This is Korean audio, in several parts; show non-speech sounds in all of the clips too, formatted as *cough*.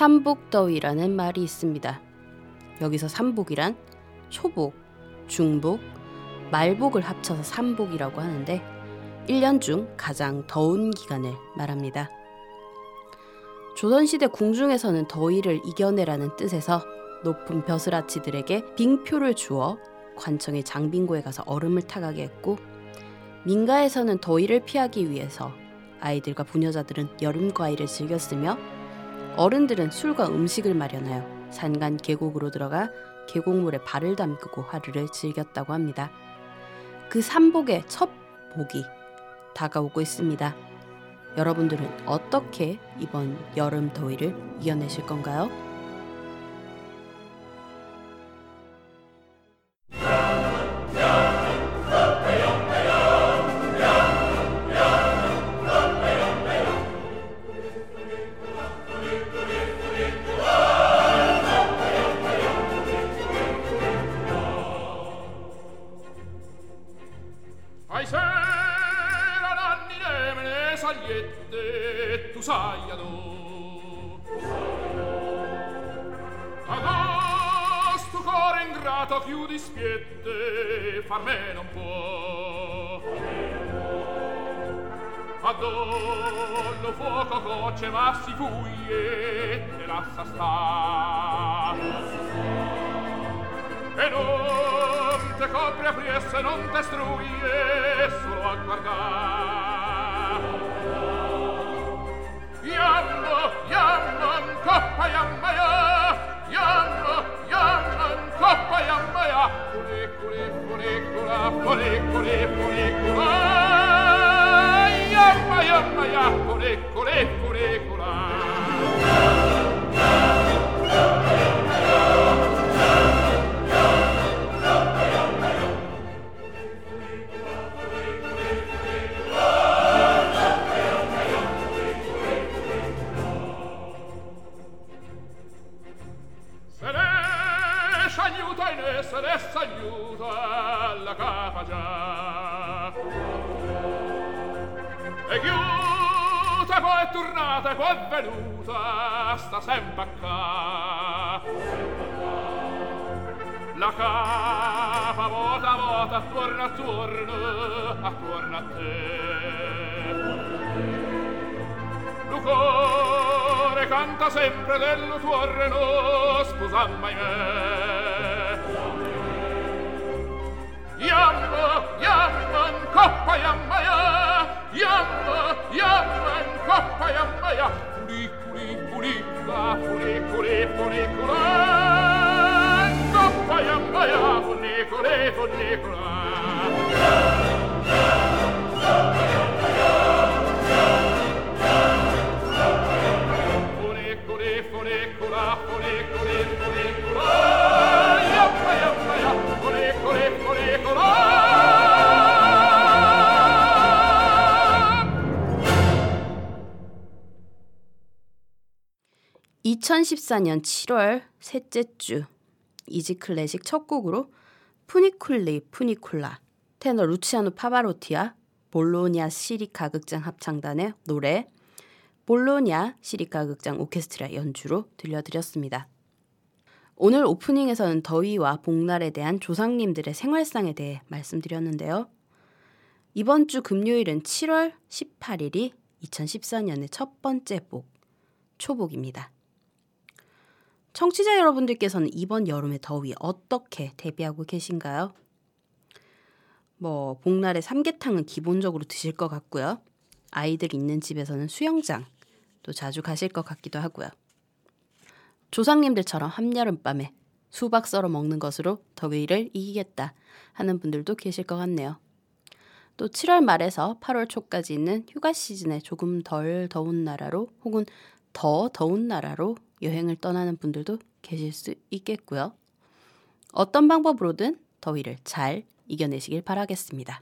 삼복더위라는 말이 있습니다. 여기서 삼복이란 초복, 중복, 말복을 합쳐서 삼복이라고 하는데 1년 중 가장 더운 기간을 말합니다. 조선시대 궁중에서는 더위를 이겨내라는 뜻에서 높은 벼슬아치들에게 빙표를 주어 관청의 장빙고에 가서 얼음을 타가게 했고 민가에서는 더위를 피하기 위해서 아이들과 부녀자들은 여름 과일을 즐겼으며 어른들은 술과 음식을 마련하여 산간 계곡으로 들어가 계곡물에 발을 담그고 하루를 즐겼다고 합니다. 그 삼복의 첫 복이 다가오고 있습니다. 여러분들은 어떻게 이번 여름 더위를 이겨내실 건가요? attorno, attorno a te. cuore canta sempre del tuo reno, scusamma me. Iamma, iamma, in coppa iamma ia, iamma, iamma, in coppa iamma ia, culi, culi, culi, la, culi, culi, culi, culi, coppa iamma ia, culi, culi, culi, culi, (2014년 7월) 셋째 주 Easy Classic 첫 곡으로 푸니쿨리 푸니쿨라 테너 루치아노 파바로티와 볼로냐 시립 가극장 합창단의 노래 볼로냐 시립 가극장 오케스트라 연주로 들려드렸습니다. 오늘 오프닝에서는 더위와 복날에 대한 조상님들의 생활상에 대해 말씀드렸는데요. 이번 주 금요일은 7월 18일이 2014년의 첫 번째 복, 초복입니다. 청취자 여러분들께서는 이번 여름의 더위 어떻게 대비하고 계신가요? 뭐 복날에 삼계탕은 기본적으로 드실 것 같고요. 아이들 있는 집에서는 수영장 또 자주 가실 것 같기도 하고요. 조상님들처럼 한여름밤에 수박 썰어 먹는 것으로 더위를 이기겠다 하는 분들도 계실 것 같네요. 또 7월 말에서 8월 초까지 있는 휴가 시즌에 조금 덜 더운 나라로 혹은 더 더운 나라로 여행을 떠나는 분들도 계실 수 있겠고요. 어떤 방법으로든 더위를 잘 이겨내시길 바라겠습니다.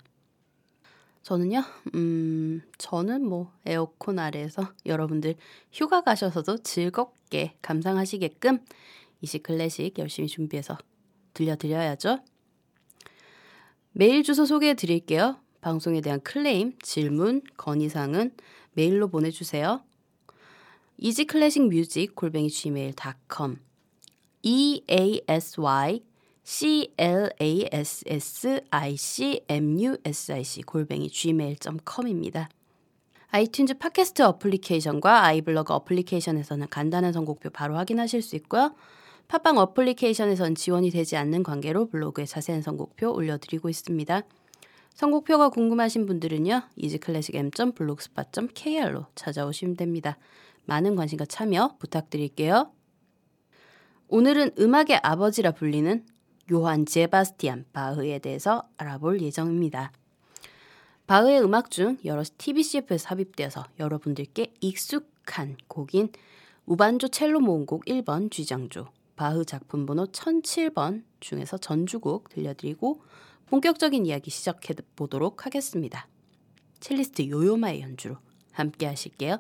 저는요, 음, 저는 뭐 에어컨 아래에서 *laughs* 여러분들 휴가 가셔서도 즐겁게 감상하시게끔 이시 클래식 열심히 준비해서 들려드려야죠. 메일 주소 소개해 드릴게요. 방송에 대한 클레임, 질문, 건의사항은 메일로 보내주세요. Easyclassicmusic 골뱅이 gmail.com e a s y c l a s s i c m u s i c 골뱅이 gmail.com입니다. iTunes 팟캐스트 어플리케이션과 iBlog 어플리케이션에서는 간단한 선곡표 바로 확인하실 수 있고요. 팟빵 어플리케이션에선 지원이 되지 않는 관계로 블로그에 자세한 선곡표 올려드리고 있습니다. 선곡표가 궁금하신 분들은요. easyclassicm.blogspot.kr로 찾아오시면 됩니다. 많은 관심과 참여 부탁드릴게요. 오늘은 음악의 아버지라 불리는 요한 제바스티안 바흐에 대해서 알아볼 예정입니다. 바흐의 음악 중 여러 TBCF에 삽입되어서 여러분들께 익숙한 곡인 우반조 첼로 모음곡 1번 쥐장조 바흐 작품 번호 1007번 중에서 전주곡 들려드리고 본격적인 이야기 시작해 보도록 하겠습니다. 첼리스트 요요마의 연주로 함께 하실게요.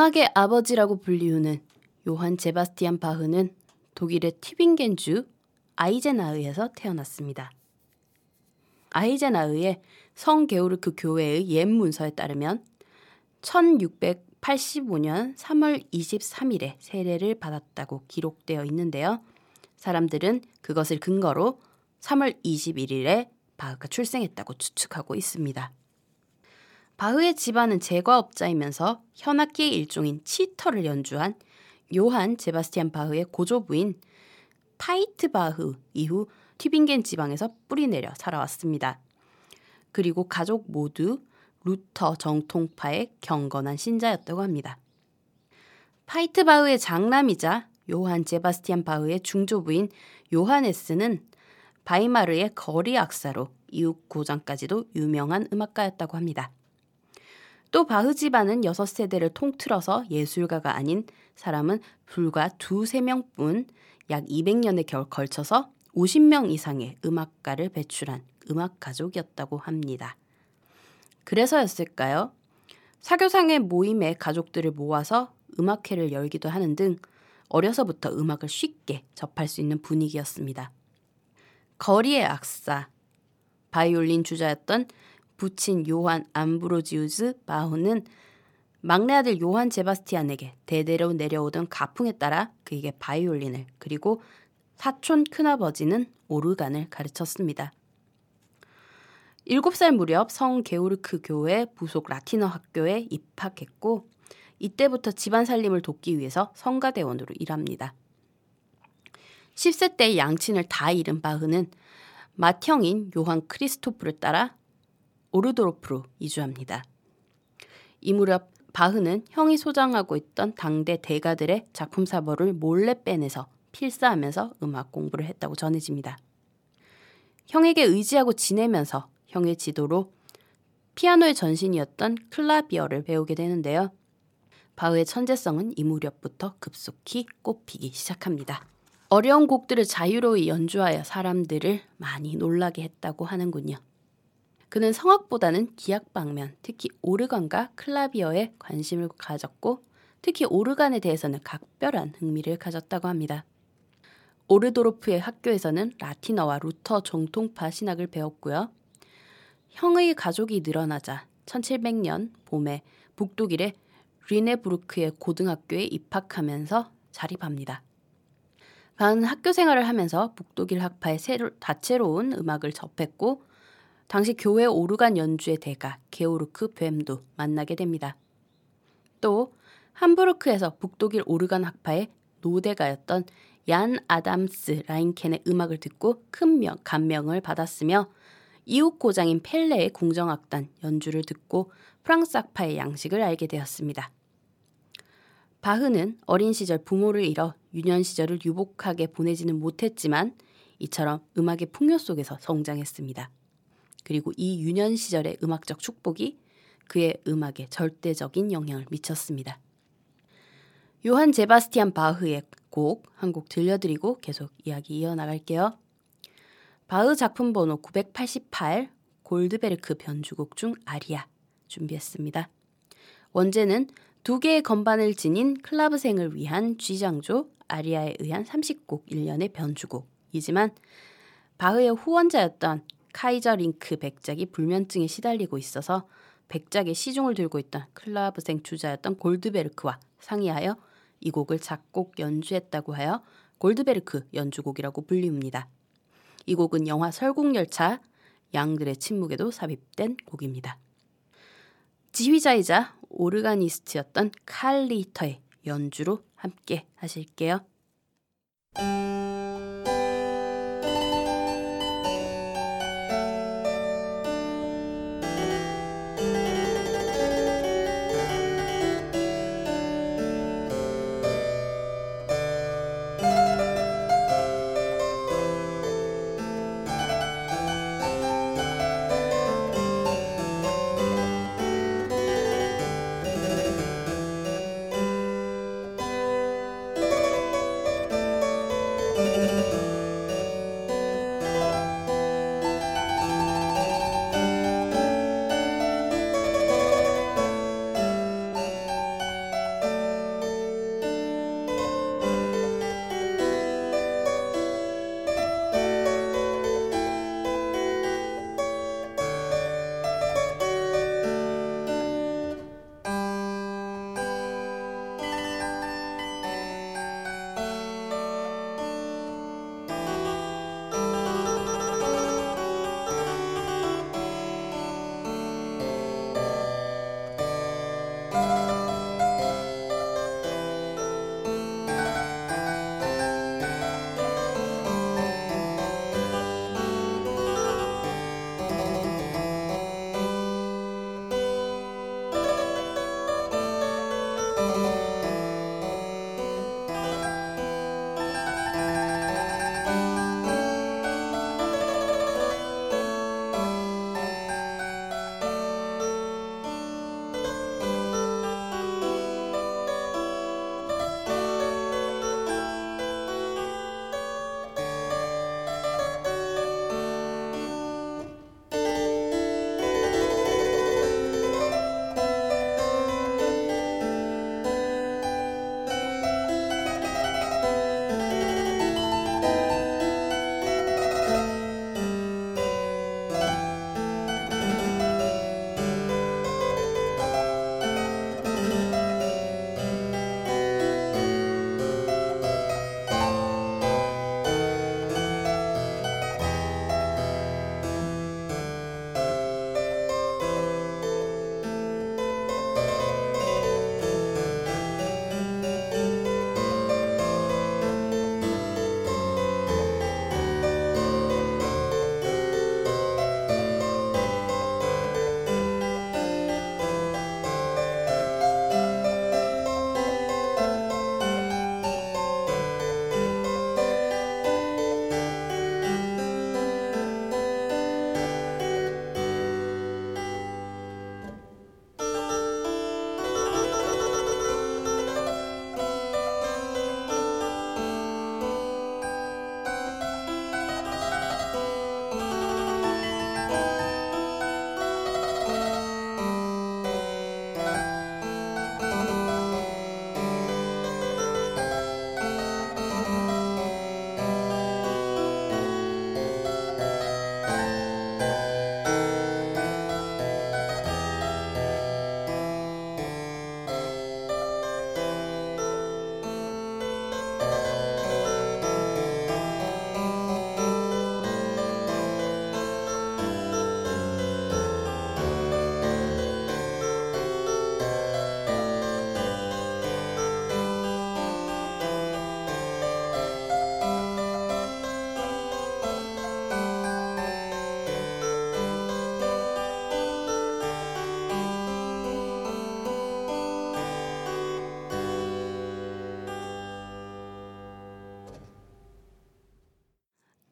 음악의 아버지라고 불리우는 요한 제바스티안 바흐는 독일의 티빙겐주 아이제나의에서 태어났습니다. 아이제나의의 성 게오르크 교회의 옛 문서에 따르면 1685년 3월 23일에 세례를 받았다고 기록되어 있는데요. 사람들은 그것을 근거로 3월 21일에 바흐가 출생했다고 추측하고 있습니다. 바흐의 집안은 제과업자이면서 현악기의 일종인 치터를 연주한 요한 제바스티안 바흐의 고조부인 파이트 바흐 이후 튀링겐 지방에서 뿌리내려 살아왔습니다. 그리고 가족 모두 루터 정통파의 경건한 신자였다고 합니다. 파이트 바흐의 장남이자 요한 제바스티안 바흐의 증조부인 요하네스는 바이마르의 거리 악사로 이웃 고장까지도 유명한 음악가였다고 합니다. 또 바흐 집안은 여섯 세대를 통틀어서 예술가가 아닌 사람은 불과 두세 명뿐 약 200년에 걸쳐서 50명 이상의 음악가를 배출한 음악 가족이었다고 합니다. 그래서였을까요? 사교상의 모임에 가족들을 모아서 음악회를 열기도 하는 등 어려서부터 음악을 쉽게 접할 수 있는 분위기였습니다. 거리의 악사, 바이올린 주자였던 부친 요한 암브로지우스 바흐는 막내 아들 요한 제바스티안에게 대대로 내려오던 가풍에 따라 그에게 바이올린을 그리고 사촌 큰아버지는 오르간을 가르쳤습니다. 7살 무렵 성 게오르크 교회 부속 라틴어 학교에 입학했고 이때부터 집안 살림을 돕기 위해서 성가대원으로 일합니다. 10세 때 양친을 다 잃은 바흐는 맏형인 요한 크리스토프를 따라 오르도르프로 이주합니다. 이 무렵 바흐는 형이 소장하고 있던 당대 대가들의 작품 사보를 몰래 빼내서 필사하면서 음악 공부를 했다고 전해집니다. 형에게 의지하고 지내면서 형의 지도로 피아노의 전신이었던 클라비어를 배우게 되는데요. 바흐의 천재성은 이 무렵부터 급속히 꽃피기 시작합니다. 어려운 곡들을 자유로이 연주하여 사람들을 많이 놀라게 했다고 하는군요. 그는 성악보다는 기악 방면, 특히 오르간과 클라비어에 관심을 가졌고 특히 오르간에 대해서는 각별한 흥미를 가졌다고 합니다. 오르도르프의 학교에서는 라틴어와 루터 정통파 신학을 배웠고요. 형의 가족이 늘어나자 1700년 봄에 북독일의 리네부르크의 고등학교에 입학하면서 자립합니다. 바은 학교 생활을 하면서 북독일 학파의 새로, 다채로운 음악을 접했고 당시 교회 오르간 연주의 대가 게오르크 뱀도 만나게 됩니다. 또 함부르크에서 북독일 오르간 학파의 노대가였던 얀 아담스 라인켄의 음악을 듣고 큰 명, 감명을 받았으며 이웃 고장인 펠레의 궁정악단 연주를 듣고 프랑스 악파의 양식을 알게 되었습니다. 바흐는 어린 시절 부모를 잃어 유년 시절을 유복하게 보내지는 못했지만 이처럼 음악의 풍요 속에서 성장했습니다. 그리고 이 유년 시절의 음악적 축복이 그의 음악에 절대적인 영향을 미쳤습니다. 요한 제바스티안 바흐의 곡 한 곡 들려드리고 계속 이야기 이어나갈게요. 바흐 작품 번호 988 골드베르크 변주곡 중 아리아 준비했습니다. 원제는 두 개의 건반을 지닌 클라브생을 위한 쥐장조 아리아에 의한 30곡 1년의 변주곡이지만 바흐의 후원자였던 카이저 링크 백작이 불면증에 시달리고 있어서 백작의 시중을 들고 있던 클라브생 주자였던 골드베르크와 상의하여 이 곡을 작곡 연주했다고 하여 골드베르크 연주곡이라고 불립니다. 이 곡은 영화 설국열차 양들의 침묵에도 삽입된 곡입니다. 지휘자이자 오르가니스트였던 칼 리터의 연주로 함께 하실게요.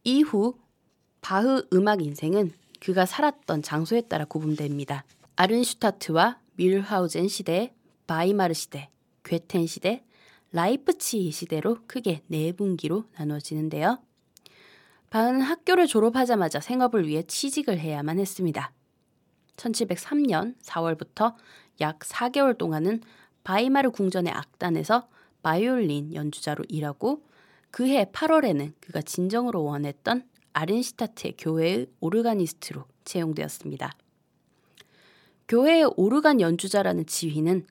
이후 바흐 음악 인생은 그가 살았던 장소에 따라 구분됩니다. 아른슈타트와 뮐하우젠 시대, 바이마르 시대, 쾨텐 시대, 라이프치히 시대로 크게 네 분기로 나누어지는데요. 바흐는 학교를 졸업하자마자 생업을 위해 취직을 해야만 했습니다. 1703년 4월부터 약 4개월 동안은 바이마르 궁전의 악단에서 바이올린 연주자로 일하고 그해 8월에는 그가 진정으로 원했던 아른시타트의 교회의 오르가니스트로 채용되었습니다. 교회의 오르간 연주자라는 지위는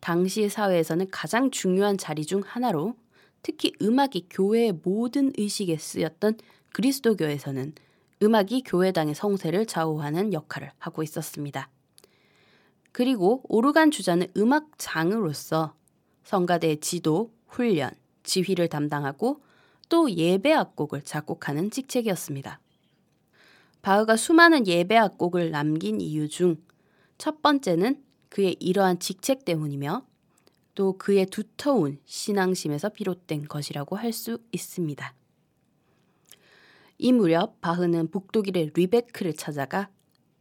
당시 사회에서는 가장 중요한 자리 중 하나로 특히 음악이 교회의 모든 의식에 쓰였던 그리스도교에서는 음악이 교회당의 성세를 좌우하는 역할을 하고 있었습니다. 그리고 오르간 주자는 음악장으로서 성가대의 지도, 훈련, 지휘를 담당하고 또 예배 악곡을 작곡하는 직책이었습니다. 바흐가 수많은 예배 악곡을 남긴 이유 중 첫 번째는 그의 이러한 직책 때문이며 또 그의 두터운 신앙심에서 비롯된 것이라고 할 수 있습니다. 이 무렵 바흐는 북독일의 리베크를 찾아가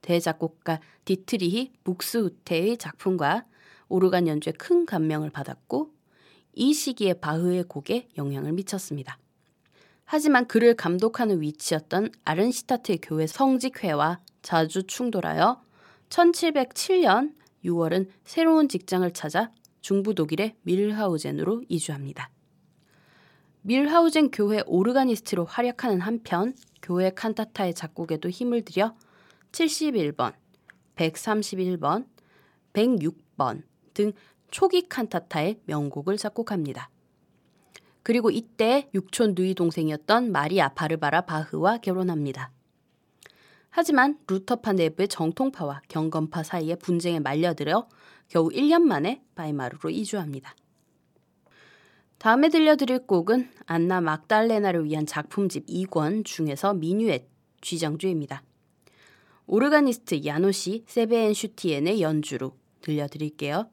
대작곡가 디트리히 북스우테의 작품과 오르간 연주에 큰 감명을 받았고 이 시기에 바흐의 곡에 영향을 미쳤습니다. 하지만 그를 감독하는 위치였던 아른시타트의 교회 성직회와 자주 충돌하여 1707년 6월은 새로운 직장을 찾아 중부 독일의 밀하우젠으로 이주합니다. 밀하우젠 교회 오르가니스트로 활약하는 한편 교회 칸타타의 작곡에도 힘을 들여 71번, 131번, 106번 등 초기 칸타타의 명곡을 작곡합니다. 그리고 이때 육촌 누이 동생이었던 마리아 바르바라 바흐와 결혼합니다. 하지만 루터파 내부의 정통파와 경건파 사이의 분쟁에 말려들어 겨우 1년 만에 바이마르로 이주합니다. 다음에 들려드릴 곡은 안나 막달레나를 위한 작품집 2권 중에서 미뉴엣 쥐장주입니다. 오르가니스트 야노시 세베엔 슈티엔의 연주로 들려드릴게요.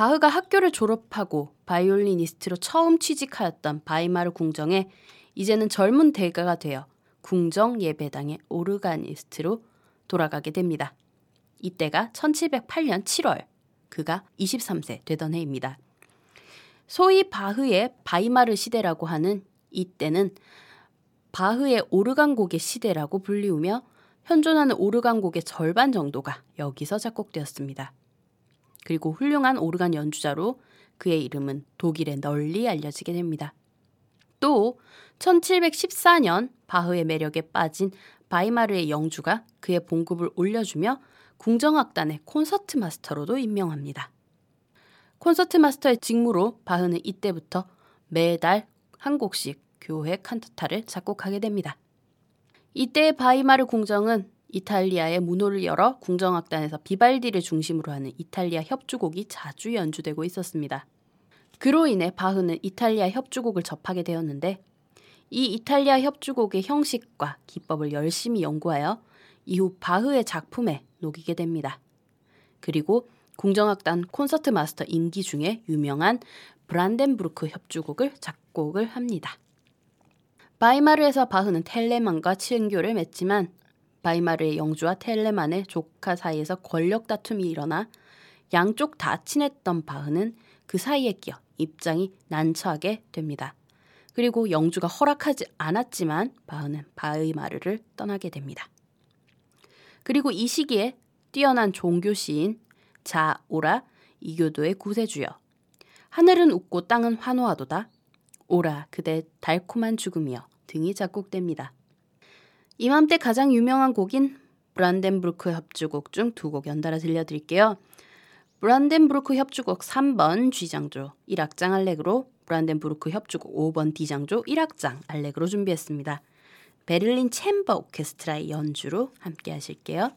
바흐가 학교를 졸업하고 바이올리니스트로 처음 취직하였던 바이마르 궁정에 이제는 젊은 대가가 되어 궁정 예배당의 오르가니스트로 돌아가게 됩니다. 이때가 1708년 7월 그가 23세 되던 해입니다. 소위 바흐의 바이마르 시대라고 하는 이때는 바흐의 오르간곡의 시대라고 불리우며 현존하는 오르간곡의 절반 정도가 여기서 작곡되었습니다. 그리고 훌륭한 오르간 연주자로 그의 이름은 독일에 널리 알려지게 됩니다. 또 1714년 바흐의 매력에 빠진 바이마르의 영주가 그의 봉급을 올려주며 궁정악단의 콘서트 마스터로도 임명합니다. 콘서트 마스터의 직무로 바흐는 이때부터 매달 한 곡씩 교회 칸타타를 작곡하게 됩니다. 이때 바이마르 궁정은 이탈리아의 문호를 열어 궁정악단에서 비발디를 중심으로 하는 이탈리아 협주곡이 자주 연주되고 있었습니다. 그로 인해 바흐는 이탈리아 협주곡을 접하게 되었는데 이 이탈리아 협주곡의 형식과 기법을 열심히 연구하여 이후 바흐의 작품에 녹이게 됩니다. 그리고 궁정악단 콘서트 마스터 임기 중에 유명한 브란덴부르크 협주곡을 작곡을 합니다. 바이마르에서 바흐는 텔레만과 친교를 맺지만 바이마르의 영주와 텔레만의 조카 사이에서 권력 다툼이 일어나 양쪽 다 친했던 바흐는 그 사이에 끼어 입장이 난처하게 됩니다. 그리고 영주가 허락하지 않았지만 바흐는 바이마르를 떠나게 됩니다. 그리고 이 시기에 뛰어난 종교 시인 자오라 이교도의 구세주여 하늘은 웃고 땅은 환호하도다 오라 그대 달콤한 죽음이여 등이 작곡됩니다. 이맘때 가장 유명한 곡인 브란덴부르크 협주곡 중 두 곡 연달아 들려드릴게요. 브란덴부르크 협주곡 3번 G장조 1악장 알렉으로 브란덴부르크 협주곡 5번 D장조 1악장 알렉으로 준비했습니다. 베를린 챔버 오케스트라의 연주로 함께 하실게요.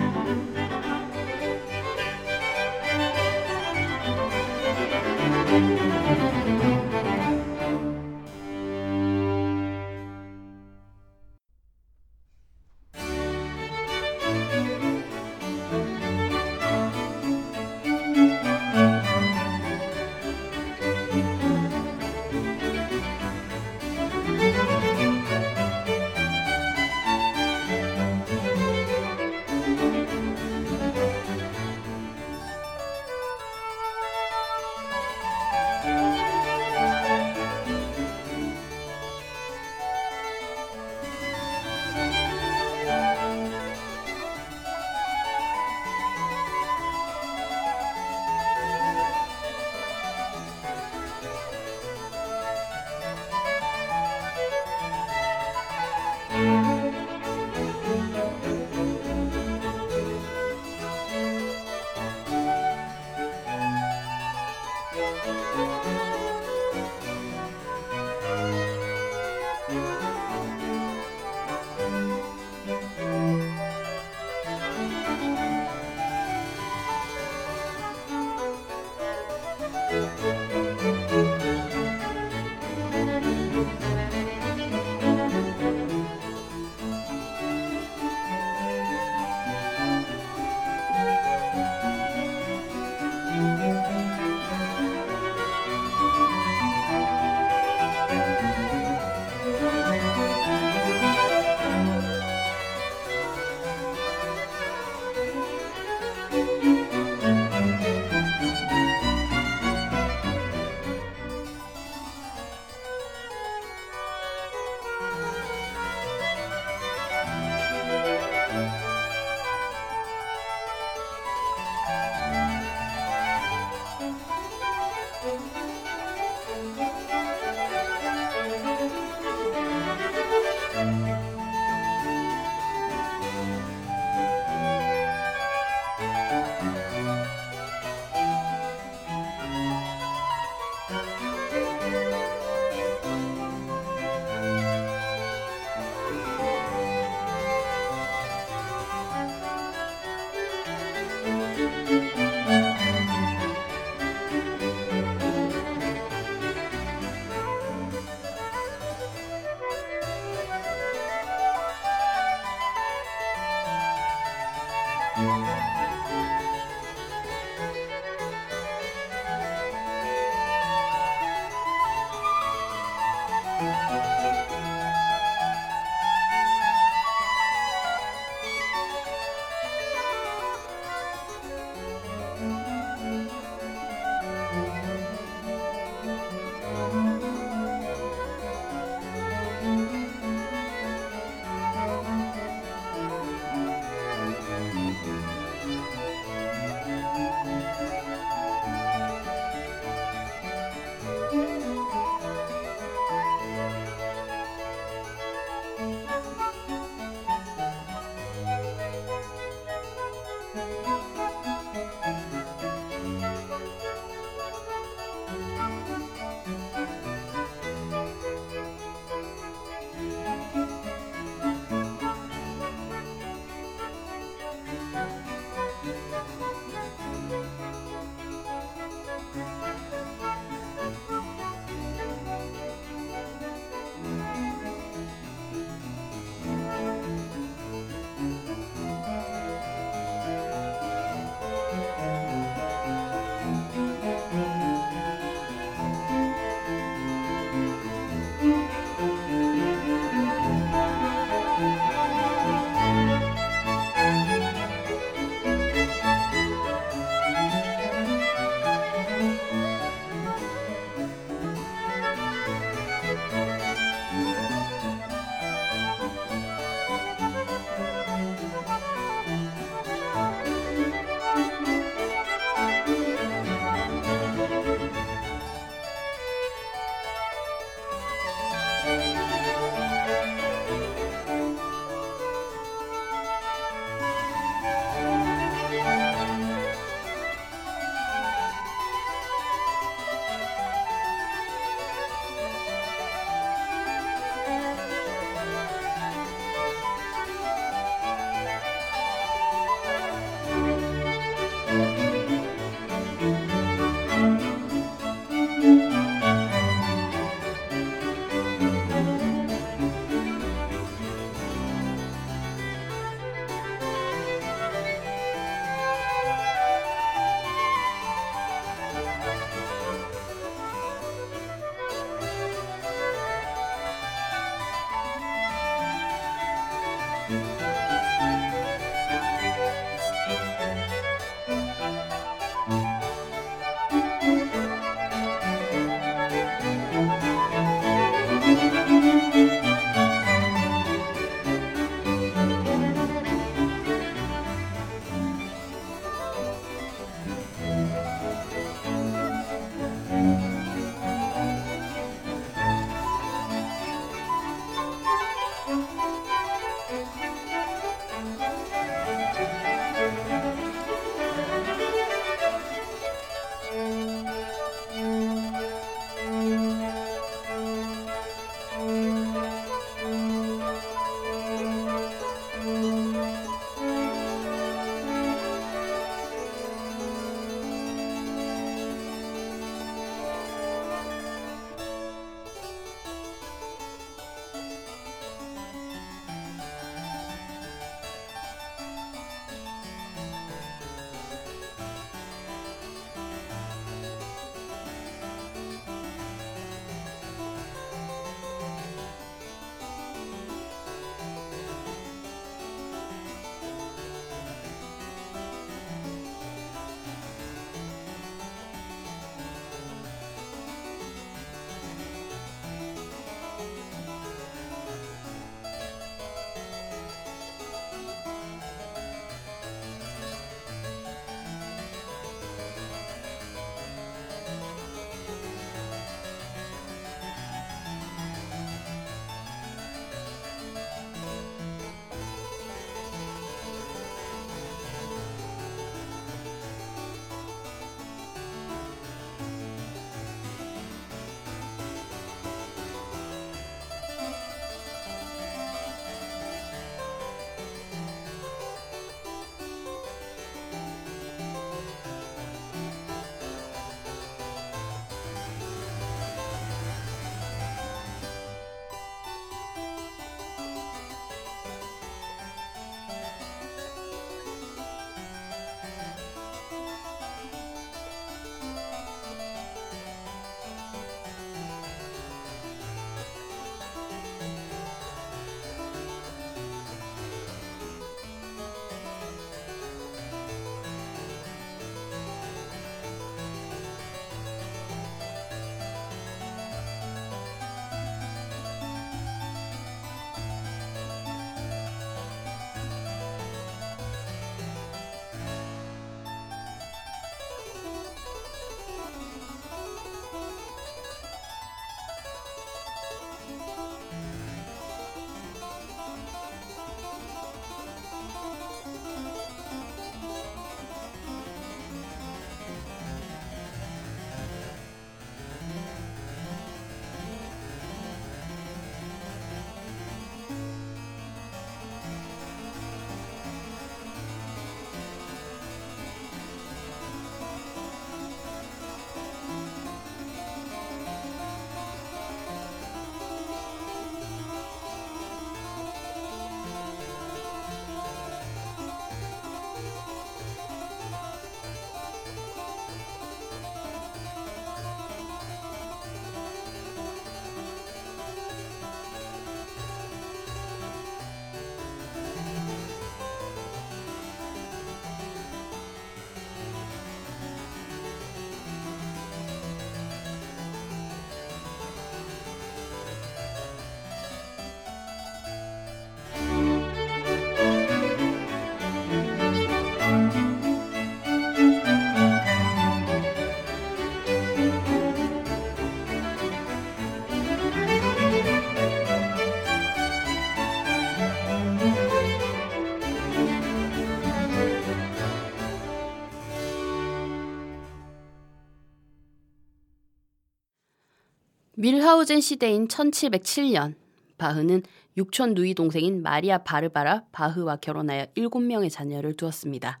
밀하우젠 시대인 1707년 바흐는 육촌 누이 동생인 마리아 바르바라 바흐와 결혼하여 7명의 자녀를 두었습니다.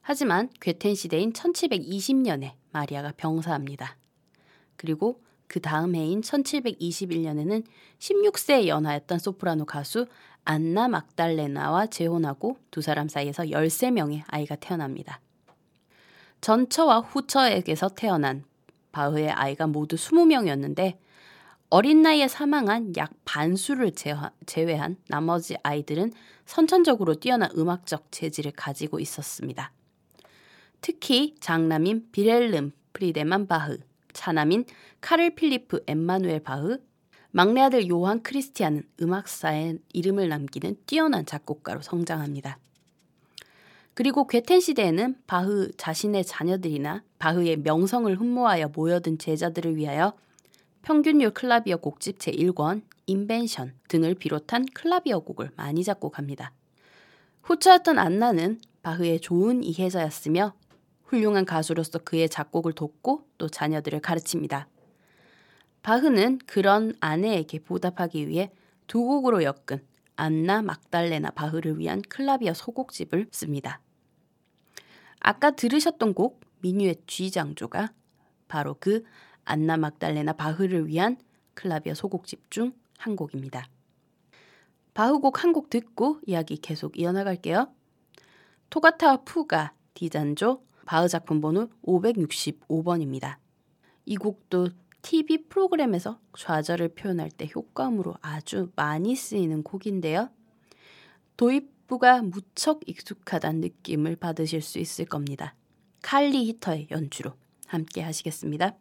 하지만 괴텐 시대인 1720년에 마리아가 병사합니다. 그리고 그 다음 해인 1721년에는 16세에 연하였던 소프라노 가수 안나 막달레나와 재혼하고 두 사람 사이에서 13명의 아이가 태어납니다. 전처와 후처에게서 태어난 바흐의 아이가 모두 20명이었는데 어린 나이에 사망한 약 반수를 제외한 나머지 아이들은 선천적으로 뛰어난 음악적 재질을 가지고 있었습니다. 특히 장남인 빌헬름 프리데만 바흐, 차남인 카를 필리프 엠마누엘 바흐, 막내 아들 요한 크리스티안은 음악사에 이름을 남기는 뛰어난 작곡가로 성장합니다. 그리고 괴텐 시대에는 바흐 자신의 자녀들이나 바흐의 명성을 흠모하여 모여든 제자들을 위하여 평균율 클라비어 곡집 제1권, 인벤션 등을 비롯한 클라비어 곡을 많이 작곡 합니다. 후처였던 안나는 바흐의 좋은 이해자였으며 훌륭한 가수로서 그의 작곡을 돕고 또 자녀들을 가르칩니다. 바흐는 그런 아내에게 보답하기 위해 두 곡으로 엮은 안나 막달레나 바흐를 위한 클라비아 소곡집을 씁니다. 아까 들으셨던 곡 미뉴엣 G장조가 바로 그 안나 막달레나 바흐를 위한 클라비아 소곡집 중 한 곡입니다. 바흐 곡 한 곡 듣고 이야기 계속 이어나갈게요. 토가타 푸가 디잔조 바흐 작품 번호 565번입니다. 이 곡도 TV 프로그램에서 좌절을 표현할 때 효과음으로 아주 많이 쓰이는 곡인데요. 도입 부가 무척 익숙하다는 느낌을 받으실 수 있을 겁니다. 칼리 히터의 연주로 함께 하시겠습니다.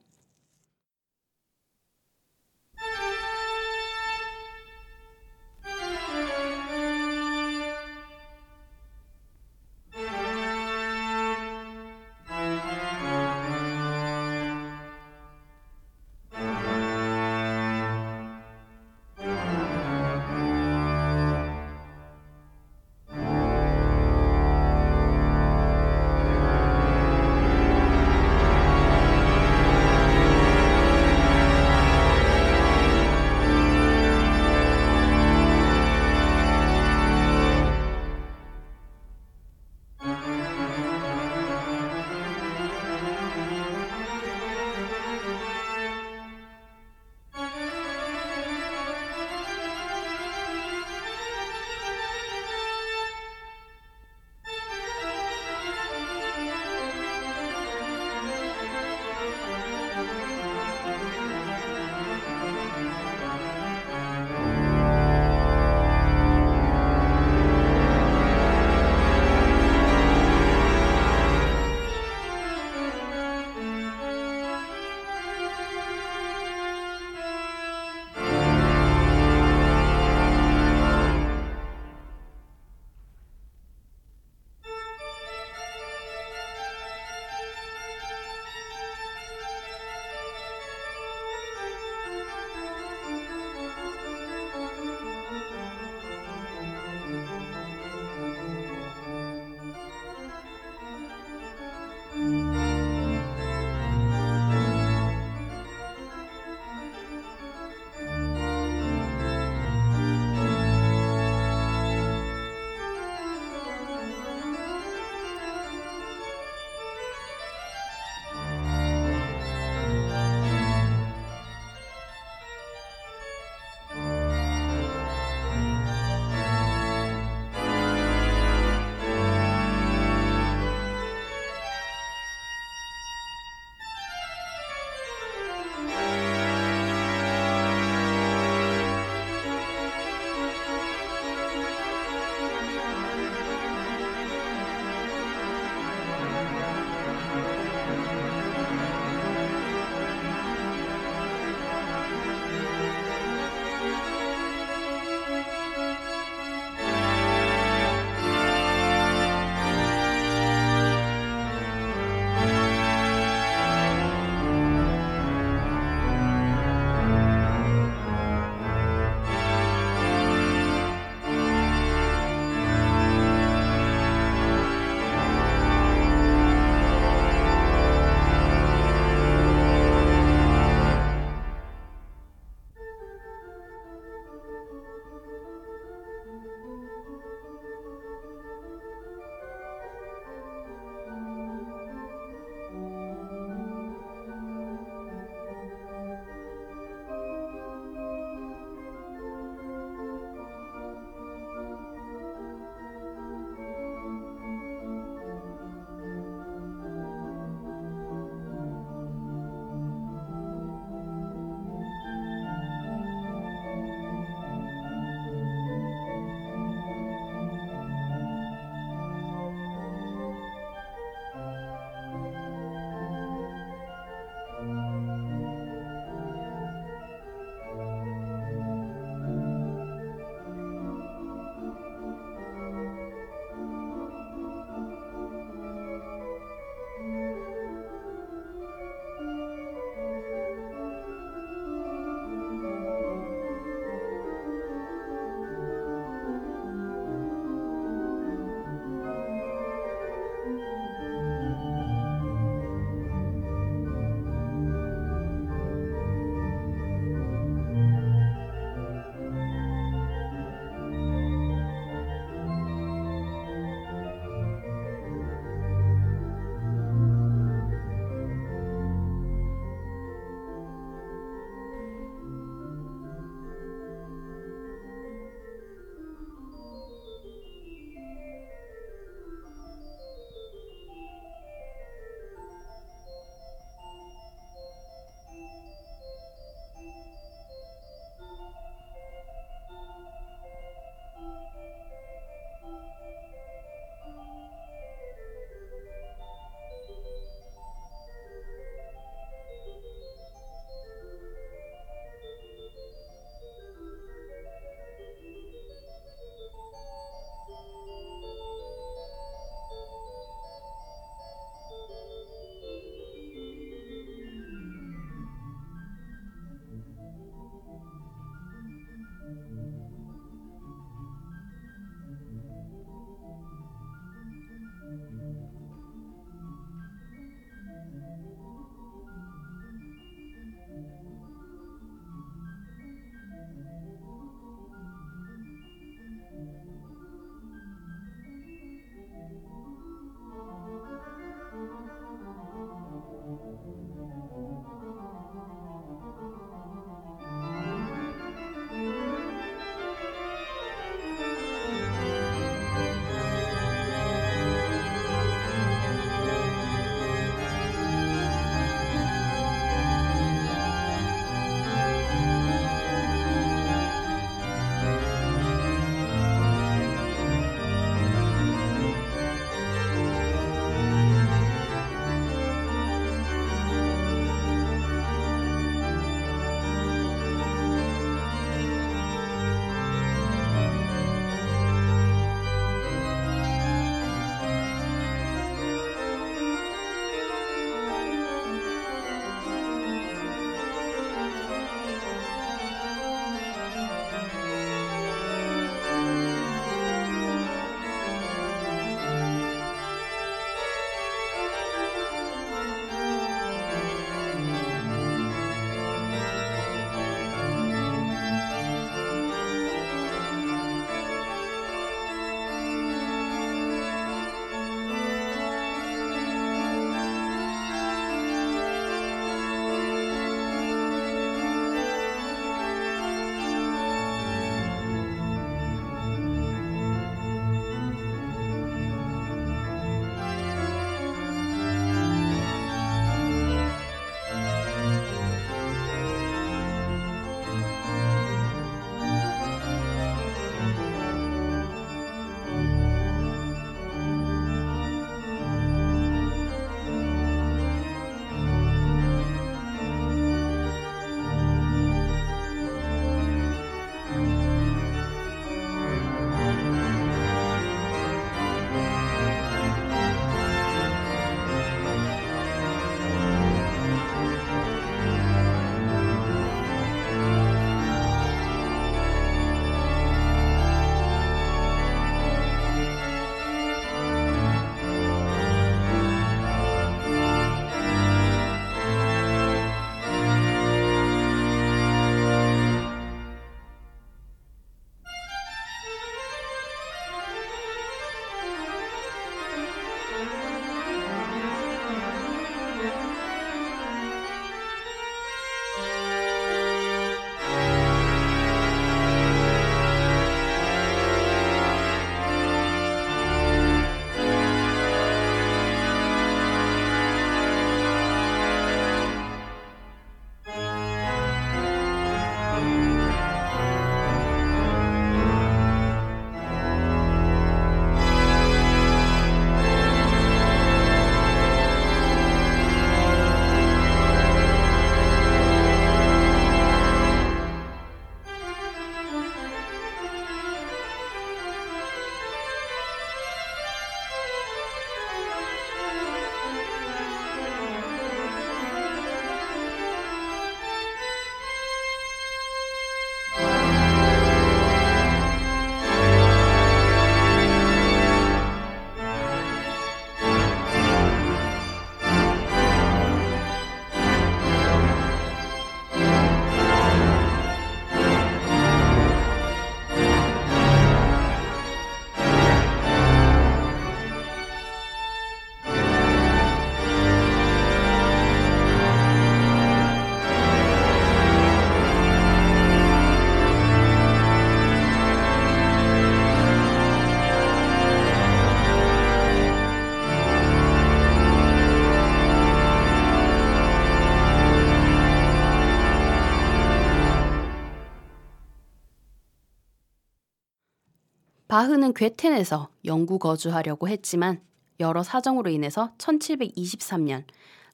바흐는 괴텐에서 영구 거주하려고 했지만 여러 사정으로 인해서 1723년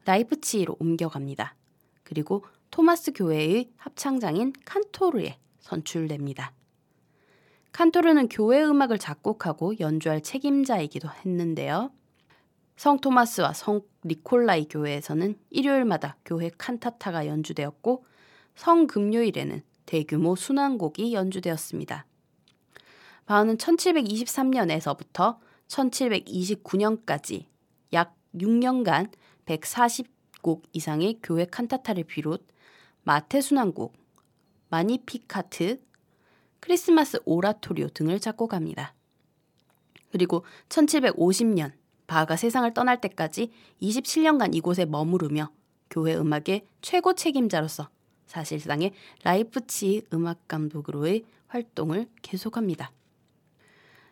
라이프치히로 옮겨갑니다. 그리고 토마스 교회의 합창장인 칸토르에 선출됩니다. 칸토르는 교회 음악을 작곡하고 연주할 책임자이기도 했는데요. 성 토마스와 성 니콜라이 교회에서는 일요일마다 교회 칸타타가 연주되었고 성 금요일에는 대규모 순환곡이 연주되었습니다. 바흐는 1723년에서부터 1729년까지 약 6년간 140곡 이상의 교회 칸타타를 비롯 마테 순환곡, 마니피카트, 크리스마스 오라토리오 등을 작곡합니다. 그리고 1750년 바하가 세상을 떠날 때까지 27년간 이곳에 머무르며 교회 음악의 최고 책임자로서 사실상의 라이프치 음악 감독으로의 활동을 계속합니다.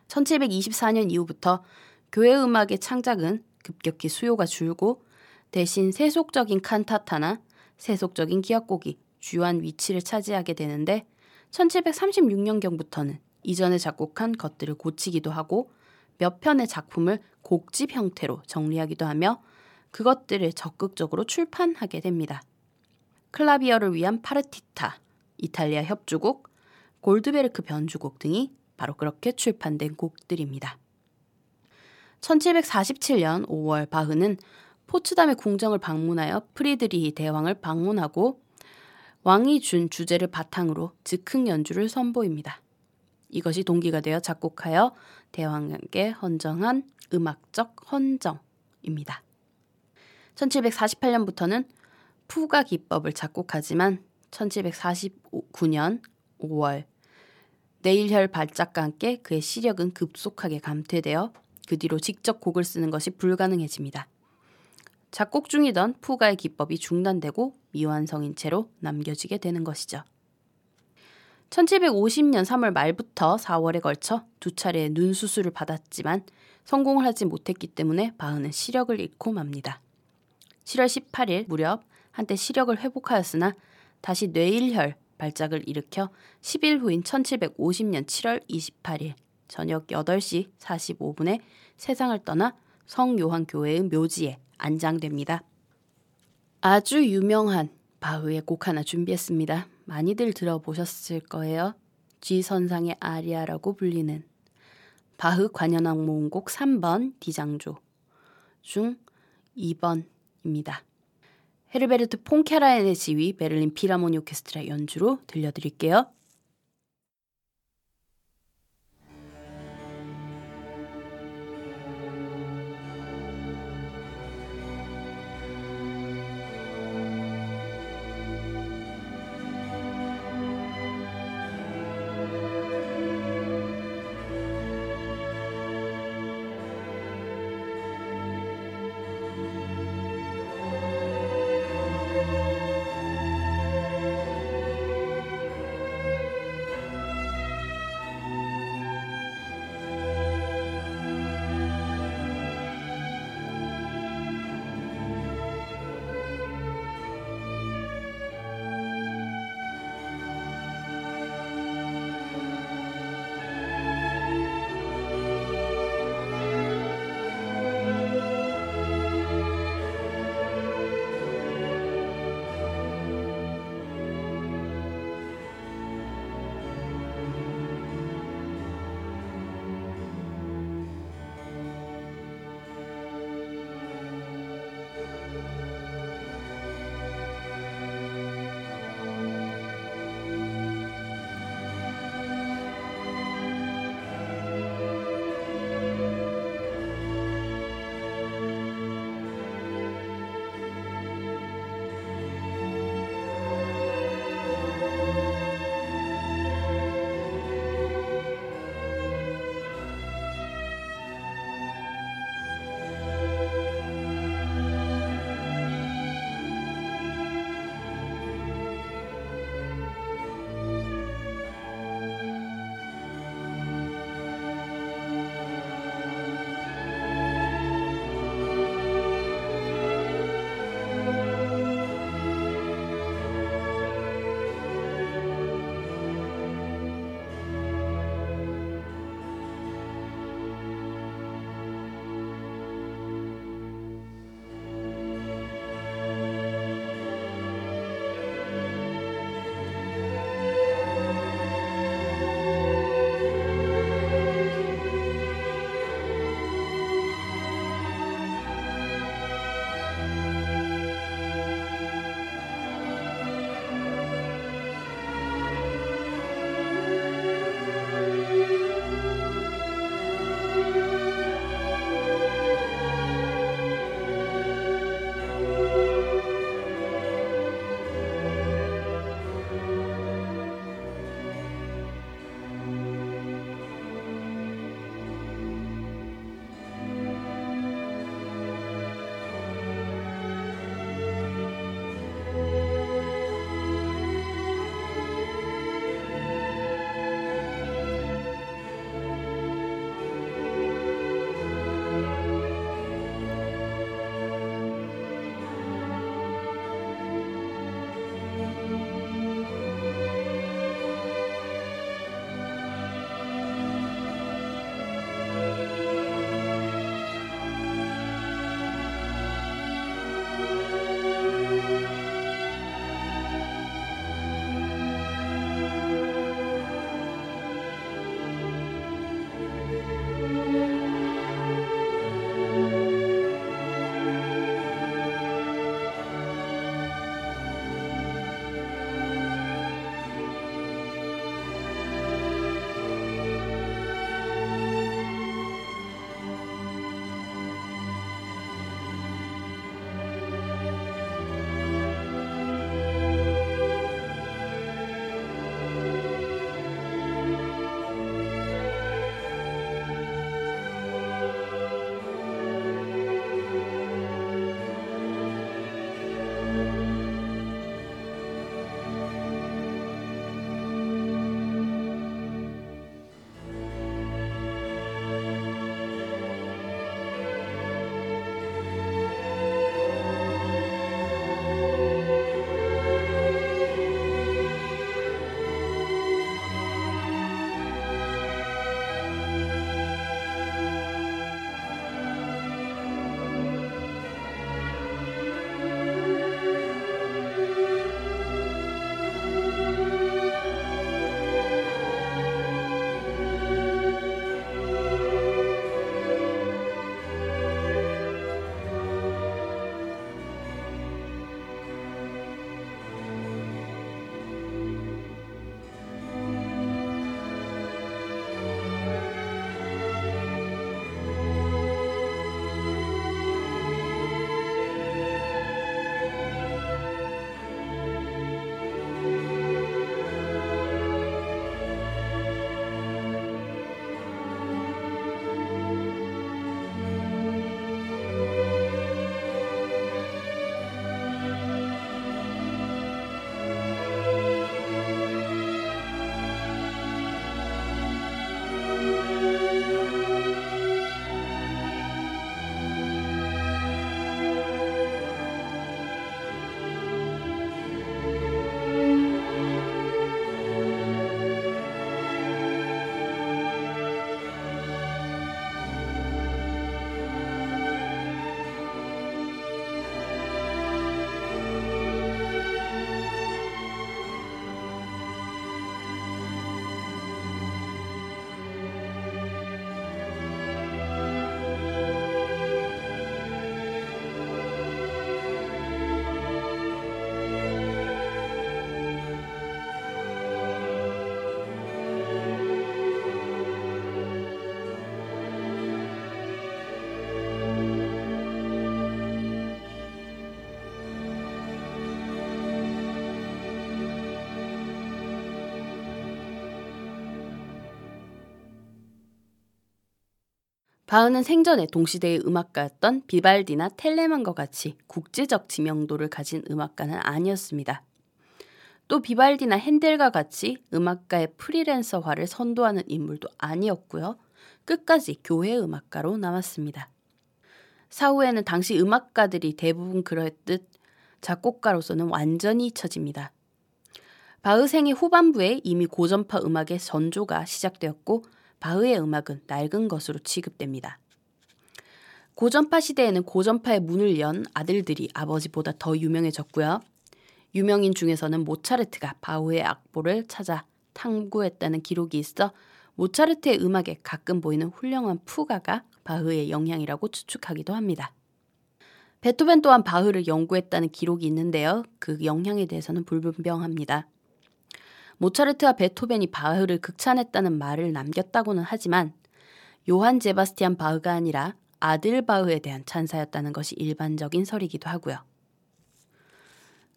1724년 이후부터 교회 음악의 창작은 급격히 수요가 줄고 대신 세속적인 칸타타나 세속적인 기악곡이 주요한 위치를 차지하게 되는데 1736년경부터는 이전에 작곡한 것들을 고치기도 하고 몇 편의 작품을 곡집 형태로 정리하기도 하며 그것들을 적극적으로 출판하게 됩니다. 클라비어를 위한 파르티타, 이탈리아 협주곡, 골드베르크 변주곡 등이 바로 그렇게 출판된 곡들입니다. 1747년 5월 바흐는 포츠담의 궁정을 방문하여 프리드리히 대왕을 방문하고 왕이 준 주제를 바탕으로 즉흥 연주를 선보입니다. 이것이 동기가 되어 작곡하여 대왕에게 헌정한 음악적 헌정입니다. 1748년부터는 푸가 기법을 작곡하지만 1749년 5월 내일혈 발작과 함께 그의 시력은 급속하게 감퇴되어 그 뒤로 직접 곡을 쓰는 것이 불가능해집니다. 작곡 중이던 푸가의 기법이 중단되고 미완성인 채로 남겨지게 되는 것이죠. 1750년 3월 말부터 4월에 걸쳐 두 차례의 눈 수술을 받았지만 성공을 하지 못했기 때문에 바흐는 시력을 잃고 맙니다. 7월 18일 무렵 한때 시력을 회복하였으나 다시 뇌일혈 발작을 일으켜 10일 후인 1750년 7월 28일 저녁 8시 45분에 세상을 떠나 성 요한 교회의 묘지에 안장됩니다. 아주 유명한 바흐의 곡 하나 준비했습니다. 많이들 들어보셨을 거예요. G선상의 아리아라고 불리는 바흐 관현악 모음곡 3번 디장조 중 2번입니다. 헤르베르트 폰케라인의 지휘 베를린 피라모니 오케스트라 연주로 들려드릴게요. 바흐는 생전에 동시대의 음악가였던 비발디나 텔레만과 같이 국제적 지명도를 가진 음악가는 아니었습니다. 또 비발디나 핸델과 같이 음악가의 프리랜서화를 선도하는 인물도 아니었고요. 끝까지 교회 음악가로 남았습니다. 사후에는 당시 음악가들이 대부분 그럴듯 작곡가로서는 완전히 잊혀집니다. 바흐 생의 후반부에 이미 고전파 음악의 전조가 시작되었고 바흐의 음악은 낡은 것으로 취급됩니다. 고전파 시대에는 고전파의 문을 연 아들들이 아버지보다 더 유명해졌고요. 유명인 중에서는 모차르트가 바흐의 악보를 찾아 탐구했다는 기록이 있어 모차르트의 음악에 가끔 보이는 훌륭한 푸가가 바흐의 영향이라고 추측하기도 합니다. 베토벤 또한 바흐를 연구했다는 기록이 있는데요. 그 영향에 대해서는 불분명합니다. 모차르트와 베토벤이 바흐를 극찬했다는 말을 남겼다고는 하지만 요한 제바스티안 바흐가 아니라 아들 바흐에 대한 찬사였다는 것이 일반적인 설이기도 하고요.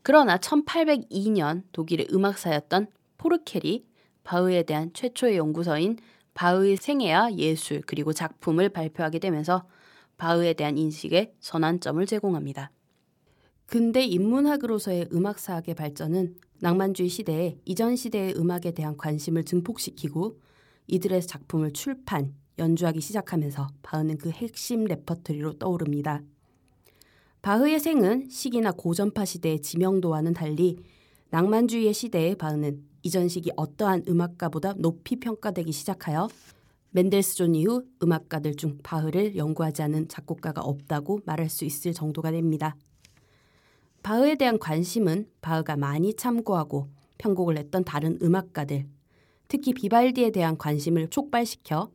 그러나 1802년 독일의 음악사였던 포르켈이 바흐에 대한 최초의 연구서인 바흐의 생애와 예술 그리고 작품을 발표하게 되면서 바흐에 대한 인식에 전환점을 제공합니다. 근대 인문학으로서의 음악사학의 발전은 낭만주의 시대에 이전 시대의 음악에 대한 관심을 증폭시키고 이들의 작품을 출판, 연주하기 시작하면서 바흐는 그 핵심 레퍼토리로 떠오릅니다. 바흐의 생존 시기나 고전파 시대의 지명도와는 달리 낭만주의의 시대의 바흐는 이전 시기 어떠한 음악가보다 높이 평가되기 시작하여 멘델스존 이후 음악가들 중 바흐를 연구하지 않은 작곡가가 없다고 말할 수 있을 정도가 됩니다. 바흐에 대한 관심은 바흐가 많이 참고하고 편곡을 했던 다른 음악가들, 특히 비발디에 대한 관심을 촉발시켜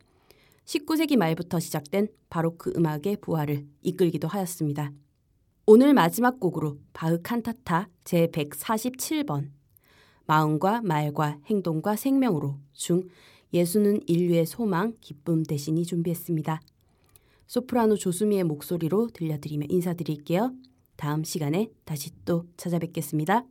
19세기 말부터 시작된 바로크 음악의 부활을 이끌기도 하였습니다. 오늘 마지막 곡으로 바흐 칸타타 제147번 마음과 말과 행동과 생명으로 중 예수는 인류의 소망, 기쁨 대신이 준비했습니다. 소프라노 조수미의 목소리로 들려드리며 인사드릴게요. 다음 시간에 다시 또 찾아뵙겠습니다.